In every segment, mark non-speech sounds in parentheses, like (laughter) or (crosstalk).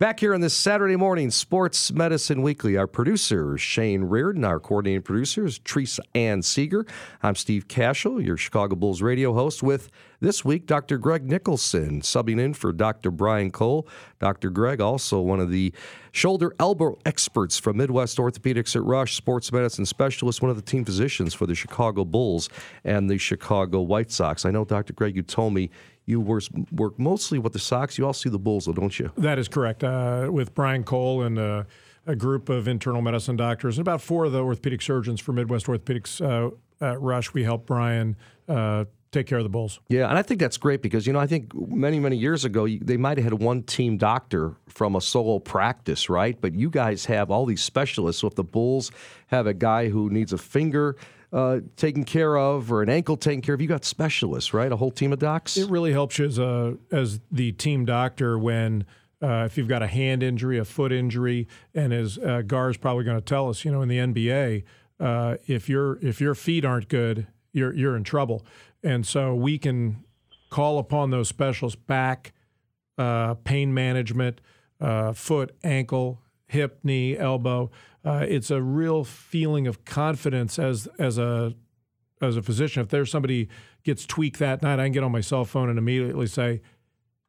Back here on this Saturday morning, Sports Medicine Weekly. Our producer, Shane Reardon. Our coordinating producer is Teresa Ann Seeger. I'm Steve Kashul, your Chicago Bulls radio host, with this week Dr. Greg Nicholson, subbing in for Dr. Brian Cole. Dr. Greg, also one of the shoulder elbow experts from Midwest Orthopedics at Rush, sports medicine specialist, one of the team physicians for the Chicago Bulls and the Chicago White Sox. I know, Dr. Greg, you told me you work mostly with the Sox. You all see the Bulls, though, don't you? That is correct. Uh, with Brian Cole and uh, a group of internal medicine doctors and about four of the orthopedic surgeons for Midwest Orthopedics uh, at Rush, we help Brian uh, take care of the Bulls. Yeah, and I think that's great because you know I think many many years ago they might have had one team doctor from a solo practice, right? But you guys have all these specialists. So if the Bulls have a guy who needs a finger uh, taken care of or an ankle taken care of, you got specialists, right? A whole team of docs. It really helps you as a as the team doctor when. Uh, if you've got a hand injury, a foot injury, and as uh, Gar's probably going to tell us, you know, in the NBA, uh, if your if your feet aren't good, you're you're in trouble. And so we can call upon those specialists back, uh, pain management, uh, foot, ankle, hip, knee, elbow. Uh, it's a real feeling of confidence as as a as a physician. If there's somebody gets tweaked that night, I can get on my cell phone and immediately say,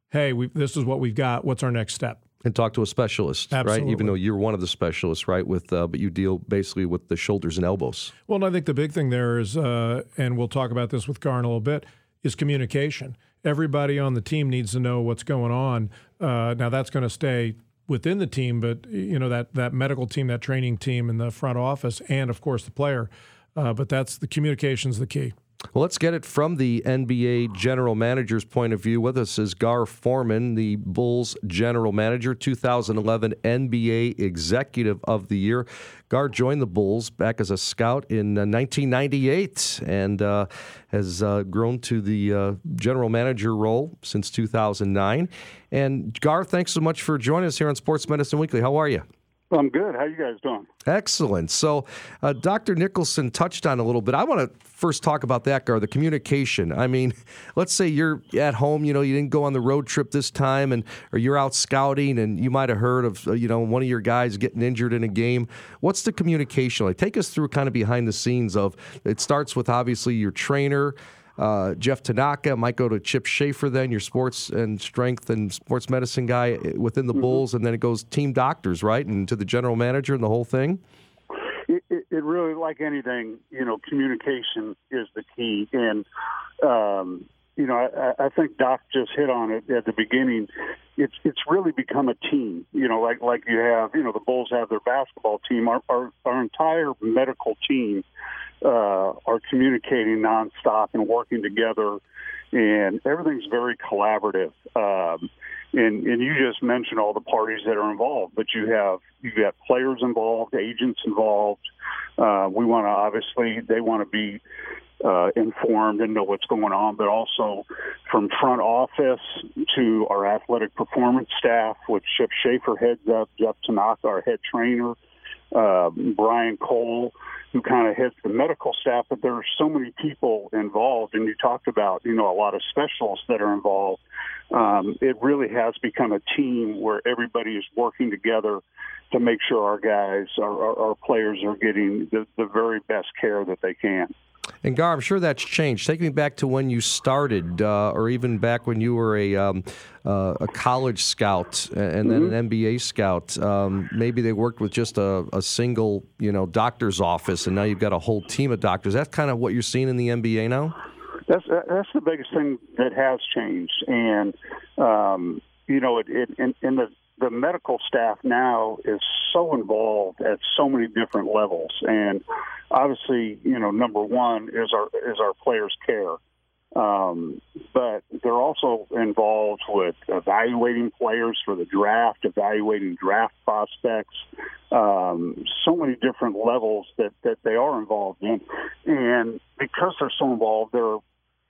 "Hey, this is what we've got. What's our next step?" And talk to a specialist, Absolutely. right? Even though you're one of the specialists, right? With uh, but you deal basically with the shoulders and elbows. Well, and I think the big thing there is, uh, and we'll talk about this with Gar in a little bit, is communication. Everybody on the team needs to know what's going on. Uh, now that's going to stay within the team, but you know that that medical team, that training team, and the front office, and of course the player. Uh, but that's the communication's the key. Well, let's get it from the NBA general manager's point of view. With us is Gar Forman, the Bulls general manager, 2011 NBA Executive of the Year. Gar joined the Bulls back as a scout in uh, 1998 and uh, has uh, grown to the uh, general manager role since 2009. And Gar, thanks so much for joining us here on Sports Medicine Weekly. How are you? I'm good. How you guys doing? Excellent. So, uh, Dr. Nicholson touched on a little bit. I want to first talk about that, Gar, the communication. I mean, (laughs) let's say you're at home, you know, you didn't go on the road trip this time, and or you're out scouting, and you might have heard of, uh, you know, one of your guys getting injured in a game. What's the communication like? Take us through kind of behind the scenes of. It starts with obviously your trainer uh, Jeff Tanaka might go to Chip Schaefer, then your sports and strength and sports medicine guy within the mm-hmm. Bulls, and then it goes team doctors, right, and to the general manager and the whole thing. It, it, it really, like anything, you know, communication is the key, and um, you know, I, I think Doc just hit on it at the beginning. It's it's really become a team. You know, like like you have, you know, the Bulls have their basketball team. Our our, our entire medical team uh, are communicating nonstop and working together, and everything's very collaborative. Um, and, and you just mentioned all the parties that are involved, but you have you got players involved, agents involved. Uh, we want to obviously they want to be uh, informed and know what's going on, but also from front office to our athletic performance staff, which Chip Schaefer heads up, Jeff Tanaka, our head trainer, uh, Brian Cole, who kind of hits the medical staff, but there are so many people involved, and you talked about, you know, a lot of specialists that are involved. Um, it really has become a team where everybody is working together to make sure our guys, our, our, our players, are getting the, the very best care that they can. And Gar, I'm sure that's changed. Take me back to when you started, uh, or even back when you were a um, uh, a college scout and then mm-hmm. an NBA scout. Um, maybe they worked with just a, a, single, you know, doctor's office, and now you've got a whole team of doctors. That's kind of what you're seeing in the NBA now. That's that's the biggest thing that has changed, and um, you know, it, it in, in the the medical staff now is so involved at so many different levels, and obviously, you know, number one is our is our players' care, um, but they're also involved with evaluating players for the draft, evaluating draft prospects, um, so many different levels that that they are involved in, and because they're so involved, they're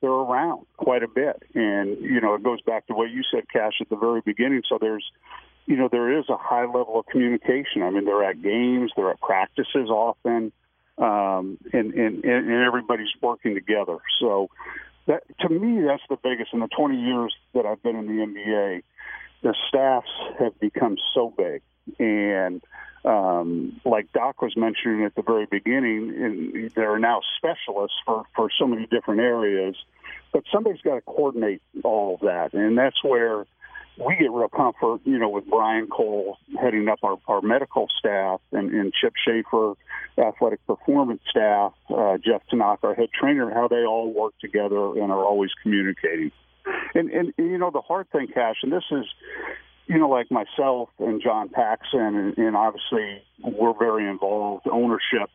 they're around quite a bit. And, you know, it goes back to what you said, Cash, at the very beginning. So there's, you know, there is a high level of communication. I mean, they're at games, they're at practices often, um, and, and, and everybody's working together. So that, to me, that's the biggest in the 20 years that I've been in the NBA. the staffs have become so big, and um, like Doc was mentioning at the very beginning, there are now specialists for for so many different areas, but somebody's got to coordinate all of that, and that's where we get real comfort, you know, with Brian Cole heading up our, our medical staff and, and Chip Schaefer, athletic performance staff, uh, Jeff Tanaka, our head trainer, how they all work together and are always communicating. And, and, and you know, the hard thing, Cash, and this is, you know, like myself and John Paxson, and, and obviously we're very involved. Ownership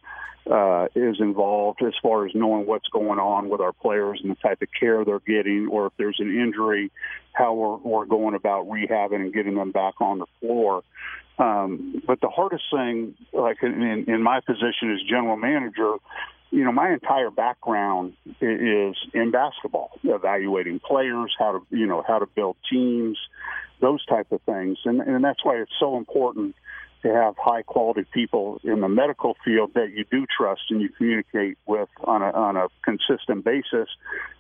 uh, is involved as far as knowing what's going on with our players and the type of care they're getting, or if there's an injury, how we're, we're going about rehabbing and getting them back on the floor. Um, but the hardest thing, like in, in my position as general manager, you know, my entire background is in basketball, evaluating players, how to, you know, how to build teams, those type of things, and and that's why it's so important to have high quality people in the medical field that you do trust and you communicate with on a, on a consistent basis.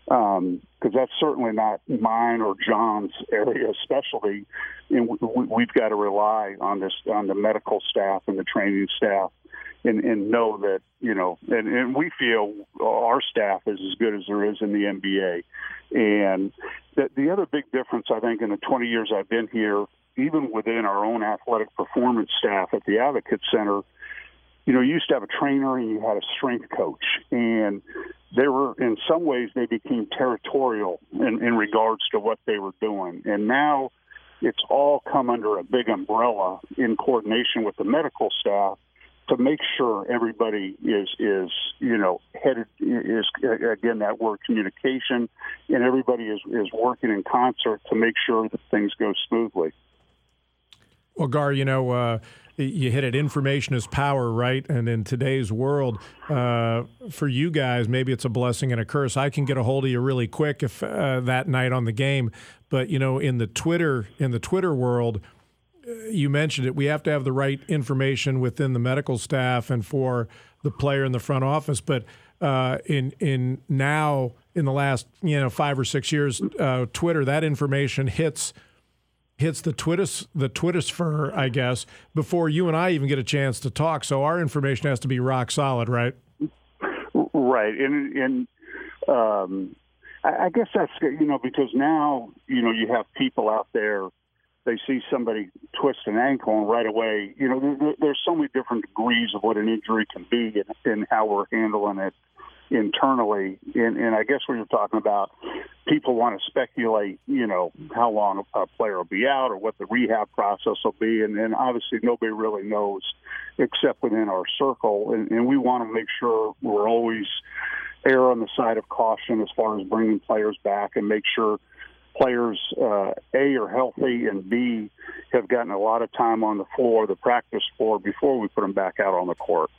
Because um, that's certainly not mine or John's area specialty, and we, we've got to rely on this on the medical staff and the training staff, and, and know that you know, and, and we feel our staff is as good as there is in the NBA. And the, the other big difference, I think, in the 20 years I've been here even within our own athletic performance staff at the Advocate Center, you know, you used to have a trainer and you had a strength coach, and they were in some ways they became territorial in, in regards to what they were doing, and now it's all come under a big umbrella in coordination with the medical staff to make sure everybody is is you know headed is again that word communication and everybody is is working in concert to make sure that things go smoothly. Well, Gar, you know, uh, you hit it. Information is power, right? And in today's world, uh, for you guys, maybe it's a blessing and a curse. I can get a hold of you really quick if uh, that night on the game, but you know, in the Twitter in the Twitter world, you mentioned it. We have to have the right information within the medical staff and for the player in the front office. But uh, in in now in the last you know five or six years, uh, Twitter that information hits hits the Twitter the Twitter sphere, I guess, before you and I even get a chance to talk. So our information has to be rock solid, right? Right, and and um, I guess that's you know because now you know you have people out there. They see somebody twist an ankle, and right away, you know, there, there's so many different degrees of what an injury can be, and, and how we're handling it internally. And, and I guess what you're talking about, people want to speculate, you know, how long a player will be out or what the rehab process will be. And, and obviously nobody really knows except within our circle. And, and we want to make sure we're always err on the side of caution as far as bringing players back and make sure players uh, A are healthy and B have gotten a lot of time on the floor, the practice floor, before we put them back out on the court.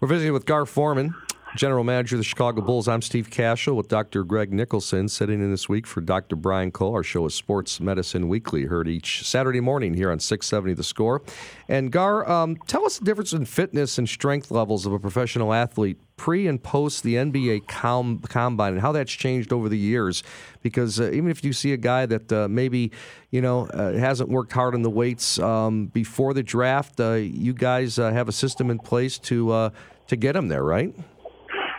We're visiting with Gar Forman, General Manager of the Chicago Bulls. I'm Steve Kashul with Dr. Greg Nicholson sitting in this week for Dr. Brian Cole. Our show is Sports Medicine Weekly, heard each Saturday morning here on 670 The Score. And Gar, um, tell us the difference in fitness and strength levels of a professional athlete pre and post the NBA com- combine and how that's changed over the years. Because uh, even if you see a guy that uh, maybe you know uh, hasn't worked hard on the weights um, before the draft, uh, you guys uh, have a system in place to uh, to get him there, right?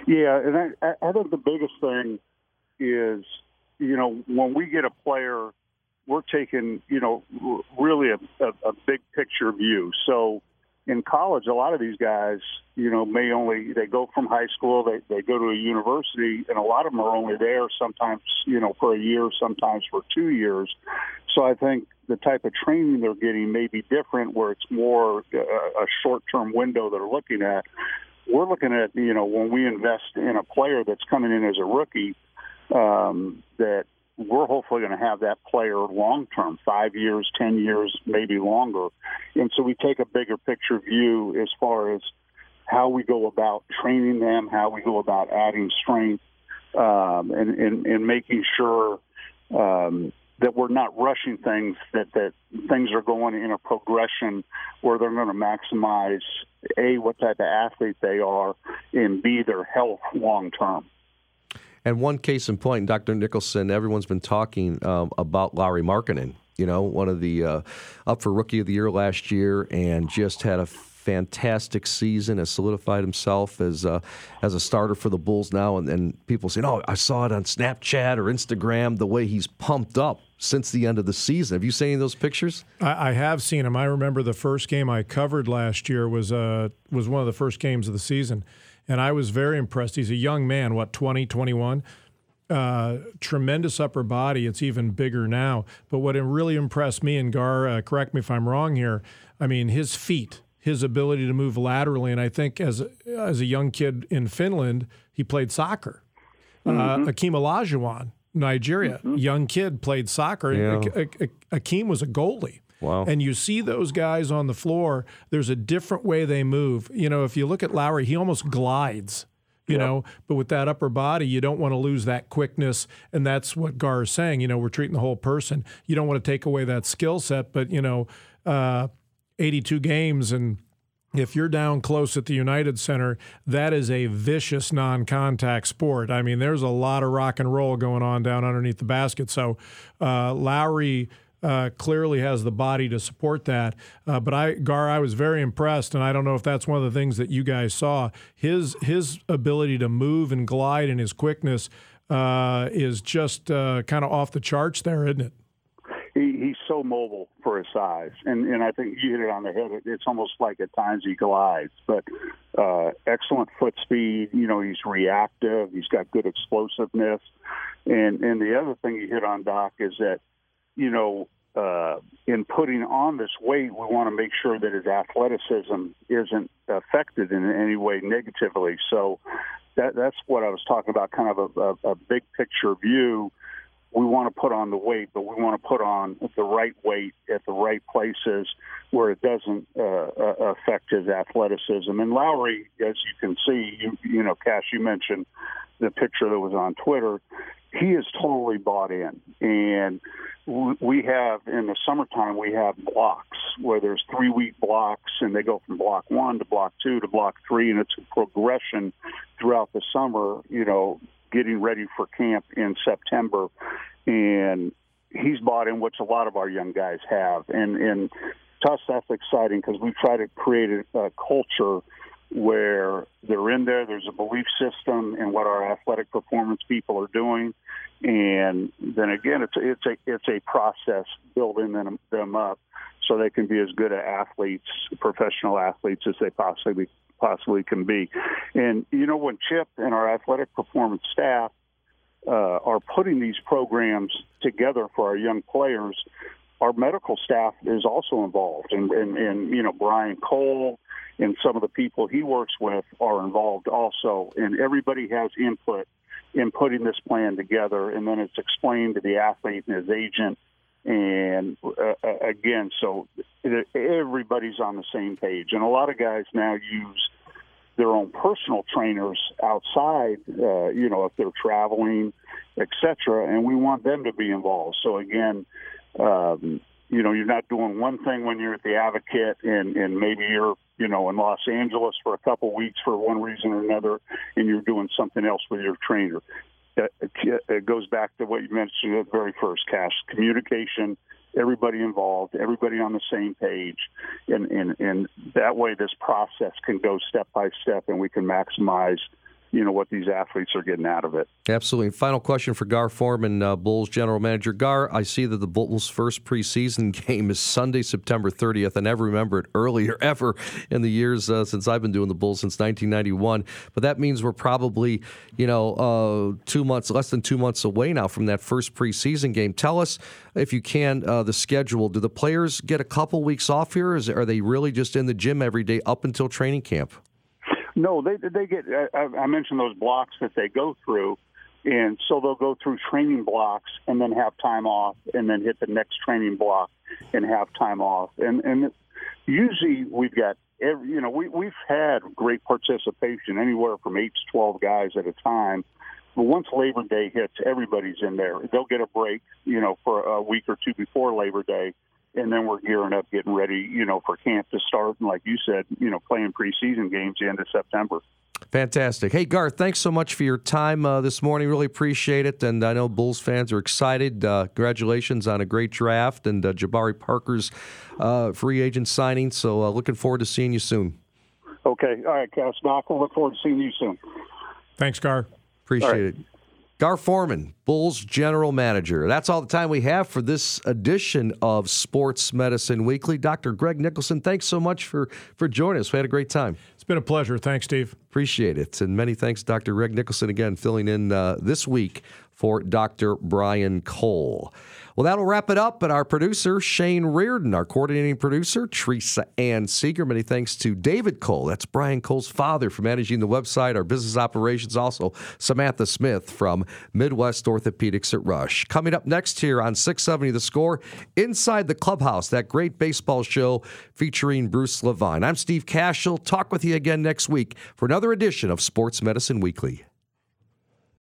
Yeah, and I, I think the biggest thing is, you know, when we get a player, we're taking, you know, really a, a, a big picture view. So in college, a lot of these guys, you know, may only they go from high school, they they go to a university, and a lot of them are only there sometimes, you know, for a year, sometimes for two years. So I think the type of training they're getting may be different, where it's more a, a short-term window they're looking at we're looking at you know when we invest in a player that's coming in as a rookie um, that we're hopefully going to have that player long term, five years, ten years, maybe longer, and so we take a bigger picture view as far as how we go about training them, how we go about adding strength, um, and, and and making sure um, that we're not rushing things, that, that things are going in a progression where they're going to maximize A, what type of athlete they are, and B, their health long term. And one case in point, Dr. Nicholson, everyone's been talking um, about Lauri Markkanen you know, one of the uh, up for rookie of the year last year, and just had a fantastic season, has solidified himself as uh, as a starter for the Bulls now. And, and people saying, "Oh, I saw it on Snapchat or Instagram. The way he's pumped up since the end of the season. Have you seen those pictures? I, I have seen him. I remember the first game I covered last year was uh, was one of the first games of the season, and I was very impressed. He's a young man, what 20, 21. Uh, tremendous upper body. It's even bigger now. But what really impressed me, and Gar, uh, correct me if I'm wrong here. I mean, his feet his ability to move laterally. And I think as a, as a young kid in Finland, he played soccer. Uh, mm-hmm. Uh, Akeem Olajuwon, Nigeria, mm-hmm. young kid played soccer. Yeah. Akeem was a goalie. Wow. And you see those guys on the floor, there's a different way they move. You know, if you look at Lauri, he almost glides, you know, but with that upper body, you don't want to lose that quickness. And that's what Gar is saying. You know, we're treating the whole person. You don't want to take away that skill set, but, you know, uh, 82 games and if you're down close at the United Center, that is a vicious non contact sport. I mean, there's a lot of rock and roll going on down underneath the basket. So, uh, Lauri uh, clearly has the body to support that. Uh, but I, Gar, I was very impressed, and I don't know if that's one of the things that you guys saw. His his ability to move and glide and his quickness uh, is just uh, kind of off the charts there, isn't it? Mobile for his size, and and I think you hit it on the head. It's almost like at times he glides, but uh, excellent foot speed. You know, he's reactive. He's got good explosiveness, and and the other thing you hit on, Doc, is that you know uh, in putting on this weight, we want to make sure that his athleticism isn't affected in any way negatively. So that, that's what I was talking about, kind of a, a, a big picture view we want to put on the weight, but we want to put on the right weight at the right places where it doesn't uh, uh, affect his athleticism. And Lauri, as you can see, you, you know, Cash, you mentioned the picture that was on Twitter. He is totally bought in, and we have in the summertime we have blocks where there's three week blocks, and they go from block one to block two to block three, and it's a progression throughout the summer. You know, getting ready for camp in September, and he's bought in, which a lot of our young guys have, and and to us that's exciting because we try to create a, a culture where they're in there. There's a belief system in what our athletic performance people are doing, and then again, it's it's a it's a process building them them up so they can be as good at athletes, professional athletes as they possibly possibly can be. And you know, when Chip and our athletic performance staff uh, are putting these programs together for our young players, our medical staff is also involved, and, and, and you know Brian Cole and some of the people he works with are involved also, and everybody has input in putting this plan together, and then it's explained to the athlete and his agent. And uh, again, so everybody's on the same page, and a lot of guys now use their own personal trainers outside, uh, you know, if they're traveling, etc. And we want them to be involved. So again, um, you know, you're not doing one thing when you're at the Advocate, and and maybe you're, you know, in Los Angeles for a couple weeks for one reason or another, and you're doing something else with your trainer. It goes back to what you mentioned at the very first, Cash. Communication everybody involved, everybody on the same page, and, and, and that way this process can go step by step and we can maximize you know what these athletes are getting out of it. Absolutely. Final question for Gar Forman, uh, Bulls general manager. Gar, I see that the Bulls' first preseason (laughs) game is Sunday, September 30th. I never remember it earlier (laughs) ever in the years uh, since I've been doing the Bulls since 1991. But that means we're probably, you know, uh, two months, less than two months away now from that first preseason game. Tell us, if you can, uh, the schedule. Do the players get a couple weeks off here? Is, are they really just in the gym every day up until training camp? No, they they get. I, I mentioned those blocks that they go through, and so they'll go through training blocks and then have time off, and then hit the next training block and have time off. And and usually we've got every, you know we we've had great participation, anywhere from eight to twelve guys at a time. But once Labor Day hits, everybody's in there. They'll get a break, you know, for a week or two before Labor Day, and then we're gearing up, getting ready, you know, for camp to start. And like you said, you know, playing preseason games the end of September. Fantastic. Hey, Garth, thanks so much for your time uh, this morning. Really appreciate it. And I know Bulls fans are excited. Uh, congratulations on a great draft and uh, Jabari Parker's uh, free agent signing. So uh, looking forward to seeing you soon. Okay. All right, Cass. Knock. We'll look forward to seeing you soon. Thanks, Gar. Appreciate right. it. Gar Forman, Bulls general manager. That's all the time we have for this edition of Sports Medicine Weekly. Dr. Greg Nicholson, thanks so much for, for joining us. We had a great time. It's been a pleasure. Thanks, Steve. Appreciate it. And many thanks, Dr. Greg Nicholson, again, filling in uh, this week for Dr. Brian Cole. Well, that'll wrap it up. But our producer, Shane Reardon, our coordinating producer, Teresa Ann Seeger. Many thanks to David Cole. That's Brian Cole's father for managing the website, our business operations. Also, Samantha Smith from Midwest Orthopedics at Rush. Coming up next here on 670 The Score, Inside the Clubhouse, that great baseball show featuring Bruce Levine. I'm Steve Kashul. Talk with you again next week for another edition of Sports Medicine Weekly.